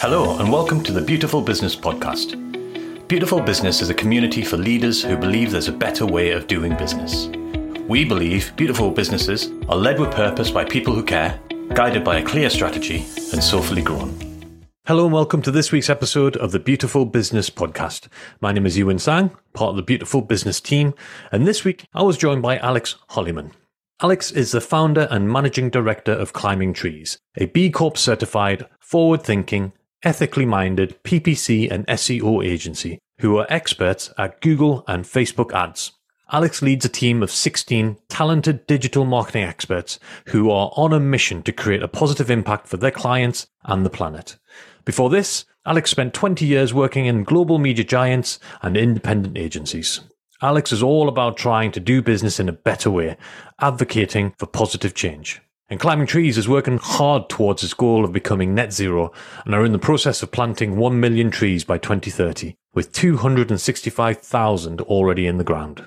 Hello, and welcome to the Beautiful Business Podcast. Beautiful Business is a community for leaders who believe there's a better way of doing business. We believe beautiful businesses are led with purpose by people who care, guided by a clear strategy, and soulfully grown. Hello, and welcome to this week's episode of the Beautiful Business Podcast. My name is Yiuwin Tsang, part of the Beautiful Business team, and this week I was joined by Alex Holliman. Alex is the founder and managing director of Climbing Trees, a B Corp certified, forward thinking, ethically minded PPC and SEO agency who are experts at Google and Facebook ads. Alex leads a team of 16 talented digital marketing experts who are on a mission to create a positive impact for their clients and the planet. Before this, Alex spent 20 years working in global media giants and independent agencies. Alex is all about trying to do business in a better way, advocating for positive change. And Climbing Trees is working hard towards its goal of becoming net zero and are in the process of planting 1 million trees by 2030, with 265,000 already in the ground.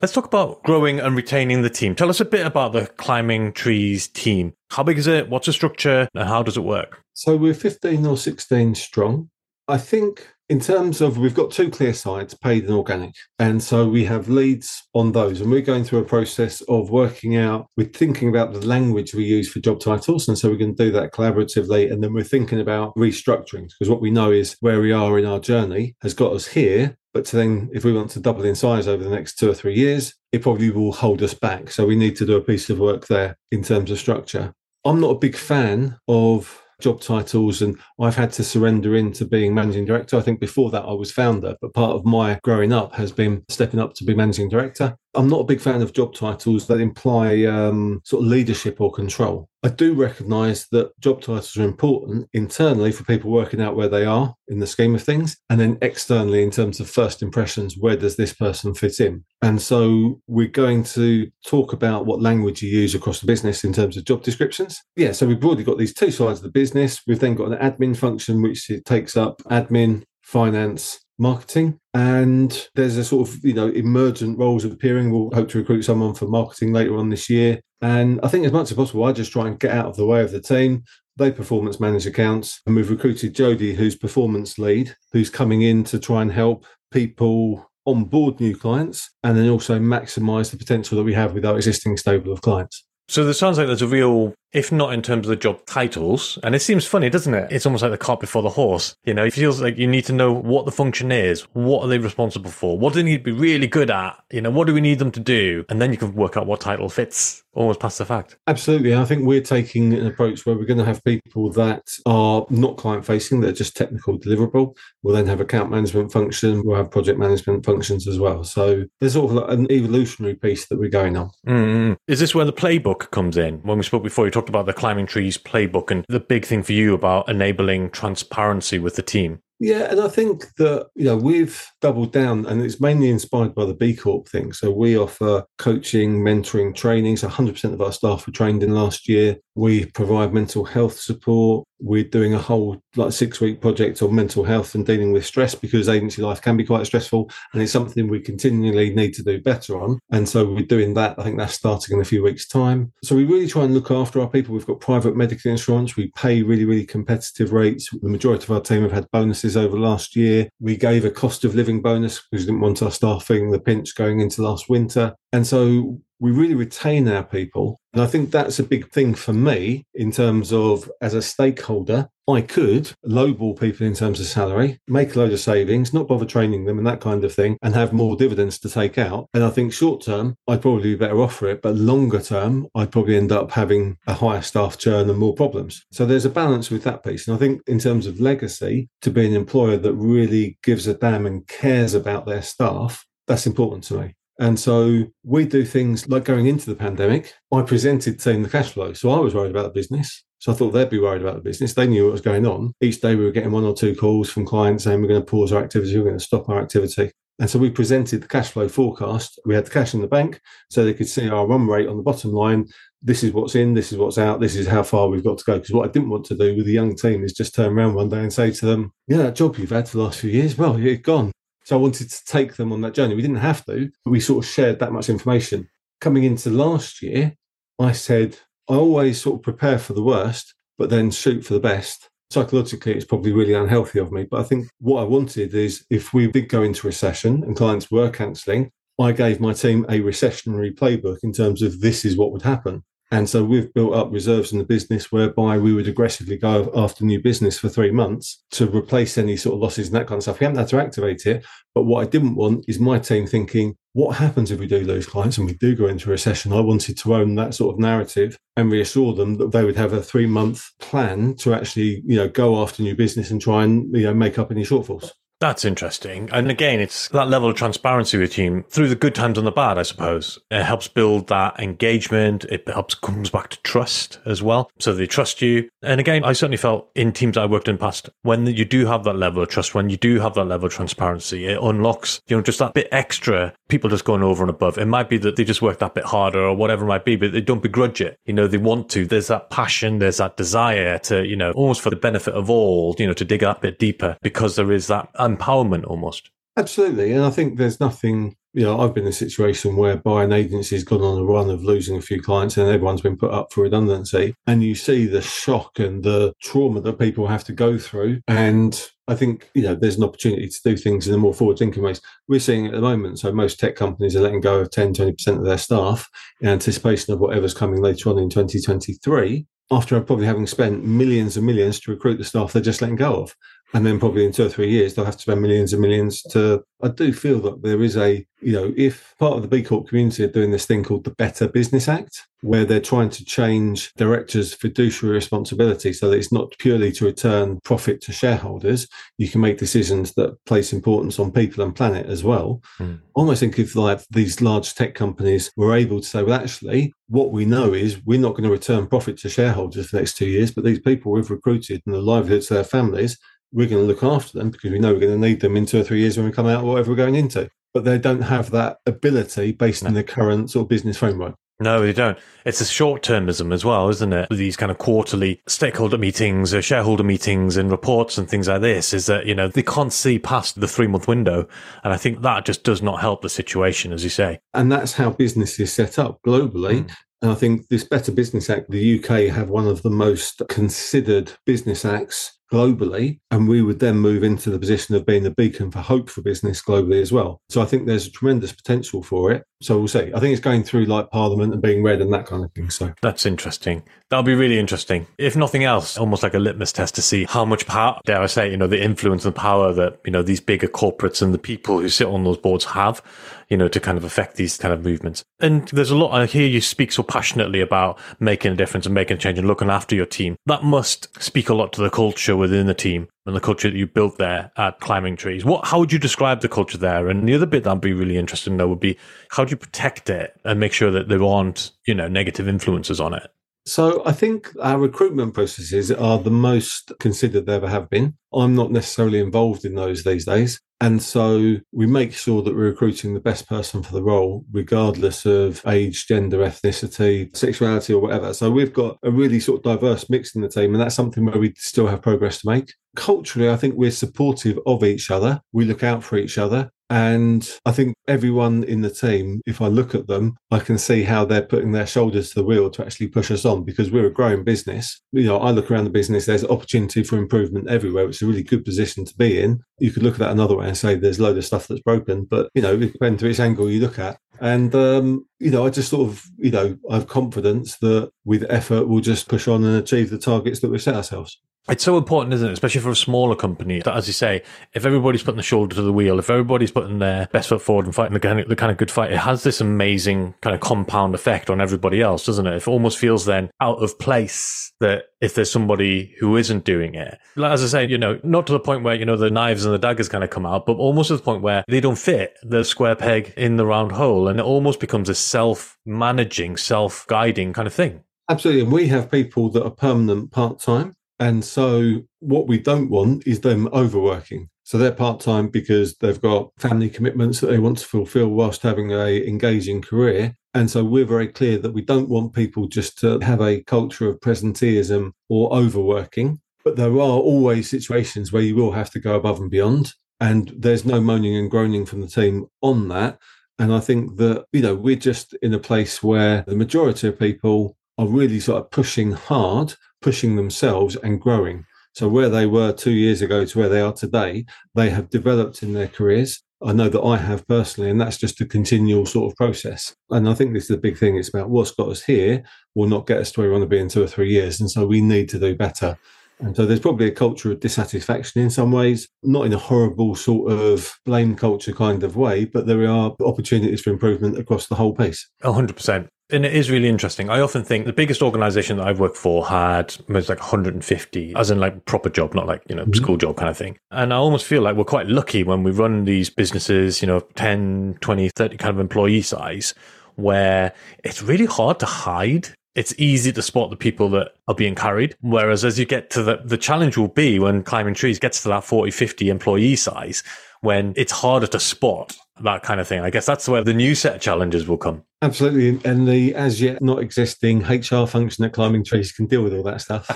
Let's talk about growing and retaining the team. Tell us a bit about the Climbing Trees team. How big is it? What's the structure? And how does it work? So we're 15 or 16 strong. I think in terms of we've got two clear sides, paid and organic. And so we have leads on those. And we're going through a process of working out, we're thinking about the language we use for job titles. And so going to do that collaboratively. And then we're thinking about restructuring because what we know is where we are in our journey has got us here. But then if we want to double in size over the next two or three years, it probably will hold us back. So we need to do a piece of work there in terms of structure. I'm not a big fan of job titles and I've had to surrender into being managing director. I think before that I was founder, but part of my growing up has been stepping up to be managing director. I'm not a big fan of job titles that imply um, sort of leadership or control. I do recognise that job titles are important internally for people working out where they are in the scheme of things, and then externally in terms of first impressions, where does this person fit in? And so we're going to talk about what language you use across the business in terms of job descriptions. Yeah, so we've broadly got these two sides of the business. We've then got an admin function, which it takes up admin, finance, marketing. And there's a sort of, you know, emergent roles appearing. We'll hope to recruit someone for marketing later on this year. And I think as much as possible, I just try and get out of the way of the team. They performance manage accounts. And we've recruited Jody, who's performance lead, who's coming in to try and help people onboard new clients and then also maximize the potential that we have with our existing stable of clients. So there sounds like there's a real if not in terms of the job titles. And it seems funny, doesn't it? It's almost like the cart before the horse. You know, it feels like you need to know what the function is. What are they responsible for? What do they need to be really good at? You know, what do we need them to do? And then you can work out what title fits almost past the fact. Absolutely. I think we're taking an approach where we're going to have people that are not client facing, they're just technical deliverable. We'll then have account management function, we'll have project management functions as well. So there's sort of like an evolutionary piece that we're going on. Mm-hmm. Is this where the playbook comes in? When we spoke before, you talked about the climbing trees playbook and the big thing for you about enabling transparency with the team. Yeah, and I think that you know we've doubled down, and it's mainly inspired by the B Corp thing. So we offer coaching, mentoring, training. So 100% of our staff were trained in last year. We provide mental health support. We're doing a whole like six week project on mental health and dealing with stress because agency life can be quite stressful, and it's something we continually need to do better on. And so we're doing that. I think that's starting in a few weeks' time. So we really try and look after our people. We've got private medical insurance. We pay really, really competitive rates. The majority of our team have had bonuses over last year. We gave a cost of living bonus because we didn't want our staff feeling the pinch going into last winter. And so we really retain our people. And I think that's a big thing for me in terms of as a stakeholder, I could lowball people in terms of salary, make a load of savings, not bother training them and that kind of thing, and have more dividends to take out. And I think short term, I'd probably be better off for it. But longer term, I'd probably end up having a higher staff churn and more problems. So there's a balance with that piece. And I think in terms of legacy, to be an employer that really gives a damn and cares about their staff, that's important to me. And so we do things like going into the pandemic, I presented saying the cash flow. So I was worried about the business. So I thought they'd be worried about the business. They knew what was going on. Each day we were getting one or two calls from clients saying we're going to pause our activity, we're going to stop our activity. And so we presented the cash flow forecast. We had the cash in the bank so they could see our run rate on the bottom line. This is what's in, this is what's out, this is how far we've got to go. Because what I didn't want to do with a young team is just turn around one day and say to them, Yeah, that job you've had for the last few years, well, it's gone. So I wanted to take them on that journey. We didn't have to, but we sort of shared that much information. Coming into last year, I said, I always sort of prepare for the worst, but then shoot for the best. psychologically it's probably really unhealthy of me. But I think what I wanted is if we did go into recession and clients were cancelling, I gave my team a recessionary playbook in terms of this is what would happen. And so we've built up reserves in the business whereby we would aggressively go after new business for three months to replace any sort of losses and that kind of stuff. We haven't had to activate it. But what I didn't want is my team thinking, what happens if we do lose clients and we do go into a recession? I wanted to own that sort of narrative and reassure them that they would have a three month plan to actually, you know, go after new business and try and, you know, make up any shortfalls. That's interesting. And again, it's that level of transparency with team through the good times and the bad, I suppose. It helps build that engagement. It helps comes back to trust as well. So they trust you. And again, I certainly felt in teams I worked in past, when you do have that level of trust, when you do have that level of transparency, it unlocks, you know, just that bit extra people just going over and above. It might be that they just work that bit harder or whatever it might be, but they don't begrudge it. You know, they want to. There's that passion, there's that desire to, you know, almost for the benefit of all, you know, to dig that bit deeper because there is that empowerment almost. Absolutely. And I think there's nothing, you know, I've been in a situation whereby an agency's gone on a run of losing a few clients and everyone's been put up for redundancy. And you see the shock and the trauma that people have to go through. And I think, you know, there's an opportunity to do things in a more forward thinking way. We're seeing at the moment, so most tech companies are letting go of 10, 20% of their staff in anticipation of whatever's coming later on in 2023 after probably having spent millions and millions to recruit the staff they're just letting go of and then probably in two or three years they'll have to spend millions and millions to i do feel that there is a you know if part of the b corp community are doing this thing called the better business act where they're trying to change directors fiduciary responsibility so that it's not purely to return profit to shareholders you can make decisions that place importance on people and planet as well mm. almost think if like these large tech companies were able to say well actually what we know is we're not going to return profit to shareholders for the next two years but these people we've recruited and the livelihoods of their families we're going to look after them because we know we're going to need them in two or three years when we come out, whatever we're going into. But they don't have that ability based no. on the current sort of business framework. No, they don't. It's a short termism as well, isn't it? These kind of quarterly stakeholder meetings, uh, shareholder meetings, and reports and things like this is that, you know, they can't see past the three month window. And I think that just does not help the situation, as you say. And that's how business is set up globally. Mm. And I think this Better Business Act, the UK have one of the most considered business acts globally, and we would then move into the position of being a beacon for hope for business globally as well. So I think there's a tremendous potential for it. So we'll see. I think it's going through like Parliament and being read and that kind of thing. So that's interesting. That'll be really interesting. If nothing else, almost like a litmus test to see how much power, dare I say, you know, the influence and power that, you know, these bigger corporates and the people who sit on those boards have, you know, to kind of affect these kind of movements. And there's a lot, I hear you speak so passionately about making a difference and making a change and looking after your team. That must speak a lot to the culture within the team and the culture that you built there at Climbing Trees. What, how would you describe the culture there? And the other bit that'd be really interesting know would be how do you protect it and make sure that there aren't, you know, negative influences on it? So I think our recruitment processes are the most considered they ever have been. I'm not necessarily involved in those these days. And so we make sure that we're recruiting the best person for the role, regardless of age, gender, ethnicity, sexuality, or whatever. So we've got a really sort of diverse mix in the team, and that's something where we still have progress to make. Culturally, I think we're supportive of each other. We look out for each other. And I think everyone in the team, if I look at them, I can see how they're putting their shoulders to the wheel to actually push us on because we're a growing business. You know, I look around the business, there's opportunity for improvement everywhere, which a really good position to be in. You could look at that another way and say there's a load of stuff that's broken, but, you know, it depends which angle you look at. And, um, you know, I just sort of, you know, I have confidence that with effort, we'll just push on and achieve the targets that we've set ourselves. It's so important, isn't it? Especially for a smaller company. That, as you say, if everybody's putting the shoulder to the wheel, if everybody's putting their best foot forward and fighting the kind, of, the kind of good fight, it has this amazing kind of compound effect on everybody else, doesn't it? It almost feels then out of place that if there's somebody who isn't doing it. Like, as I say, you know, not to the point where, you know, the knives and the daggers kind of come out, but almost to the point where they don't fit the square peg in the round hole. And it almost becomes a self managing, self guiding kind of thing. Absolutely. And we have people that are permanent part time and so what we don't want is them overworking. So they're part time because they've got family commitments that they want to fulfill whilst having a engaging career. And so we're very clear that we don't want people just to have a culture of presenteeism or overworking. But there are always situations where you will have to go above and beyond. And there's no moaning and groaning from the team on that. And I think that, you know, we're just in a place where the majority of people are really sort of pushing hard pushing themselves and growing. So where they were two years ago to where they are today, they have developed in their careers. I know that I have personally, and that's just a continual sort of process. And I think this is the big thing. It's about what's got us here will not get us to where we want to be in two or three years. And so we need to do better. And so there's probably a culture of dissatisfaction in some ways, not in a horrible sort of blame culture kind of way, but there are opportunities for improvement across the whole piece. 100%. And it is really interesting. I often think the biggest organization that I've worked for had most like 150, as in like proper job, not like, you know, mm-hmm. school job kind of thing. And I almost feel like we're quite lucky when we run these businesses, you know, 10, 20, 30 kind of employee size, where it's really hard to hide it's easy to spot the people that are being carried. Whereas as you get to the, the challenge will be when climbing trees gets to that 40, 50 employee size, when it's harder to spot that kind of thing. I guess that's where the new set of challenges will come. Absolutely. And the as yet not existing HR function at climbing trees can deal with all that stuff.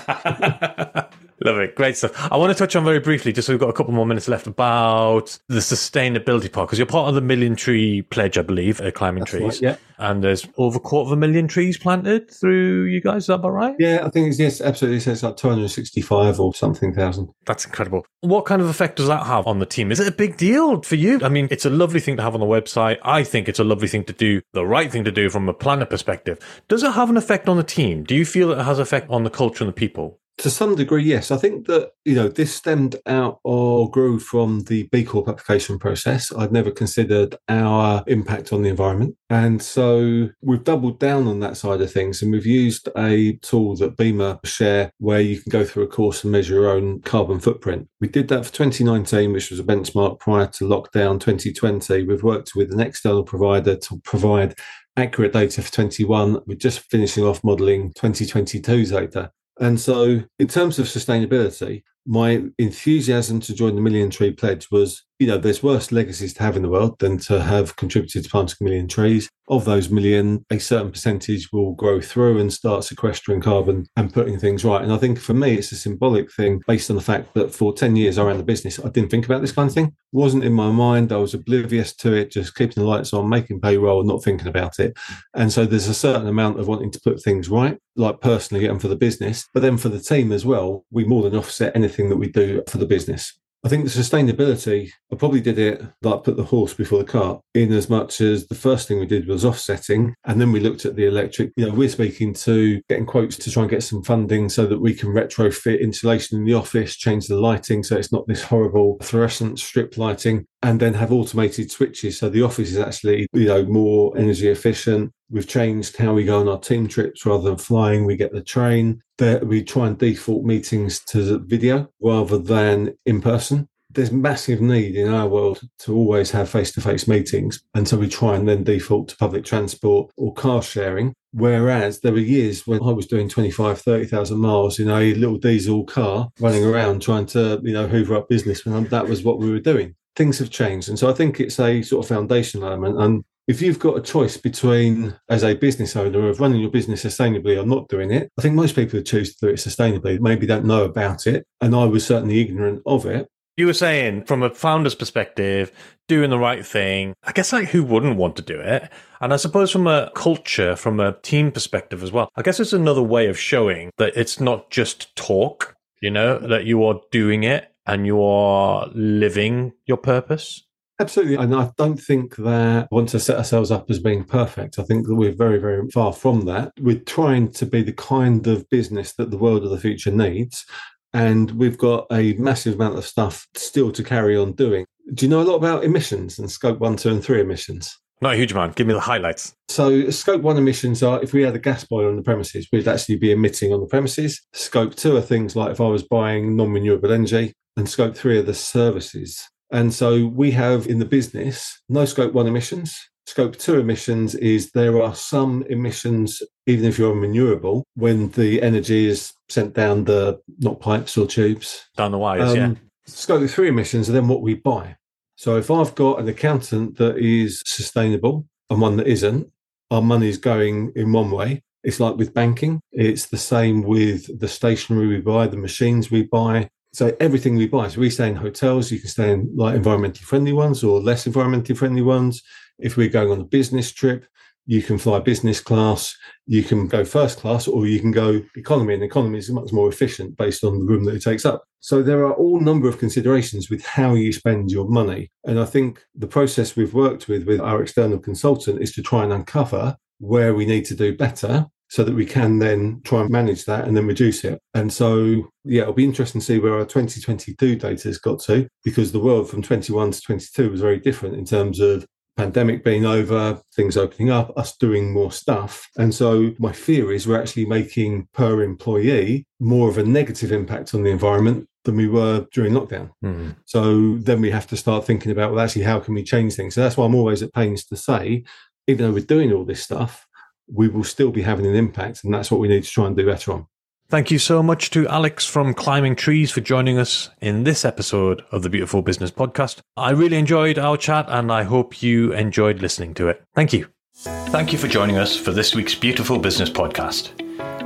Love it. Great stuff. I want to touch on very briefly, just so we've got a couple more minutes left, about the sustainability part, because you're part of the Million Tree Pledge, I believe, at Climbing That's Trees. Right, yeah. And there's over a quarter of a million trees planted through you guys. Is that about right? Yeah, I think it's, yes, absolutely. It's like 265 or something thousand. That's incredible. What kind of effect does that have on the team? Is it a big deal for you? I mean, it's a lovely thing to have on the website. I think it's a lovely thing to do, the right thing to do from a planet perspective. Does it have an effect on the team? Do you feel it has effect on the culture and the people? To some degree, yes. I think that, you know, this stemmed out or grew from the B Corp application process. I'd never considered our impact on the environment. And so we've doubled down on that side of things and we've used a tool that BEMA share where you can go through a course and measure your own carbon footprint. We did that for 2019, which was a benchmark prior to lockdown 2020. We've worked with an external provider to provide accurate data for 21. We're just finishing off modeling 2022 data. And so, in terms of sustainability, my enthusiasm to join the Million Tree Pledge was, you know, there's worse legacies to have in the world than to have contributed to planting a million trees. Of those million, a certain percentage will grow through and start sequestering carbon and putting things right. And I think for me, it's a symbolic thing based on the fact that for 10 years I ran the business, I didn't think about this kind of thing. It wasn't in my mind. I was oblivious to it, just keeping the lights on, making payroll, not thinking about it. And so there's a certain amount of wanting to put things right, like personally and for the business, but then for the team as well, we more than offset anything that we do for the business. I think the sustainability, I probably did it like put the horse before the cart, in as much as the first thing we did was offsetting. And then we looked at the electric. You know, we're speaking to getting quotes to try and get some funding so that we can retrofit insulation in the office, change the lighting so it's not this horrible fluorescent strip lighting, and then have automated switches. So the office is actually, you know, more energy efficient. We've changed how we go on our team trips rather than flying. We get the train. That we try and default meetings to video rather than in person. There's massive need in our world to always have face to face meetings. And so we try and then default to public transport or car sharing. Whereas there were years when I was doing 25, 30,000 miles in a little diesel car running around trying to, you know, hoover up business. And that was what we were doing things have changed. And so I think it's a sort of foundational element. And if you've got a choice between, as a business owner, of running your business sustainably or not doing it, I think most people who choose to do it sustainably maybe don't know about it. And I was certainly ignorant of it. You were saying, from a founder's perspective, doing the right thing. I guess like who wouldn't want to do it? And I suppose from a culture, from a team perspective as well, I guess it's another way of showing that it's not just talk, you know, that you are doing it and you are living your purpose. Absolutely. And I don't think that we want to set ourselves up as being perfect. I think that we're very, very far from that. We're trying to be the kind of business that the world of the future needs. And we've got a massive amount of stuff still to carry on doing. Do you know a lot about emissions and scope one, two, and three emissions? Not a huge amount. Give me the highlights. So, scope one emissions are if we had a gas boiler on the premises, we'd actually be emitting on the premises. Scope two are things like if I was buying non renewable energy, and scope three are the services. And so we have in the business no scope one emissions. Scope two emissions is there are some emissions, even if you're renewable, when the energy is sent down the not pipes or tubes. Down the wires, um, yeah. Scope three emissions are then what we buy. So if I've got an accountant that is sustainable and one that isn't, our money's going in one way. It's like with banking. It's the same with the stationery we buy, the machines we buy, so everything we buy. So we stay in hotels. You can stay in like environmentally friendly ones or less environmentally friendly ones. If we're going on a business trip, you can fly business class, you can go first class, or you can go economy. And economy is much more efficient based on the room that it takes up. So there are all number of considerations with how you spend your money. And I think the process we've worked with with our external consultant is to try and uncover where we need to do better so that we can then try and manage that and then reduce it. And so, yeah, it'll be interesting to see where our 2022 data has got to because the world from 21 to 22 was very different in terms of pandemic being over, things opening up, us doing more stuff. And so my fear is we're actually making per employee more of a negative impact on the environment than we were during lockdown. Mm. So then we have to start thinking about, well, actually, how can we change things? So that's why I'm always at pains to say, even though we're doing all this stuff, we will still be having an impact. And that's what we need to try and do better on. Thank you so much to Alex from Climbing Trees for joining us in this episode of the Beautiful Business Podcast. I really enjoyed our chat and I hope you enjoyed listening to it. Thank you. Thank you for joining us for this week's Beautiful Business Podcast.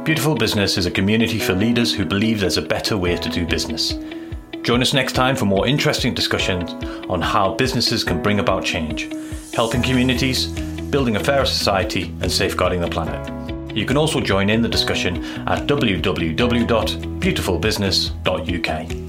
Beautiful Business is a community for leaders who believe there's a better way to do business. Join us next time for more interesting discussions on how businesses can bring about change, helping communities, building a fairer society, and safeguarding the planet. You can also join in the discussion at www.beautifulbusiness.uk.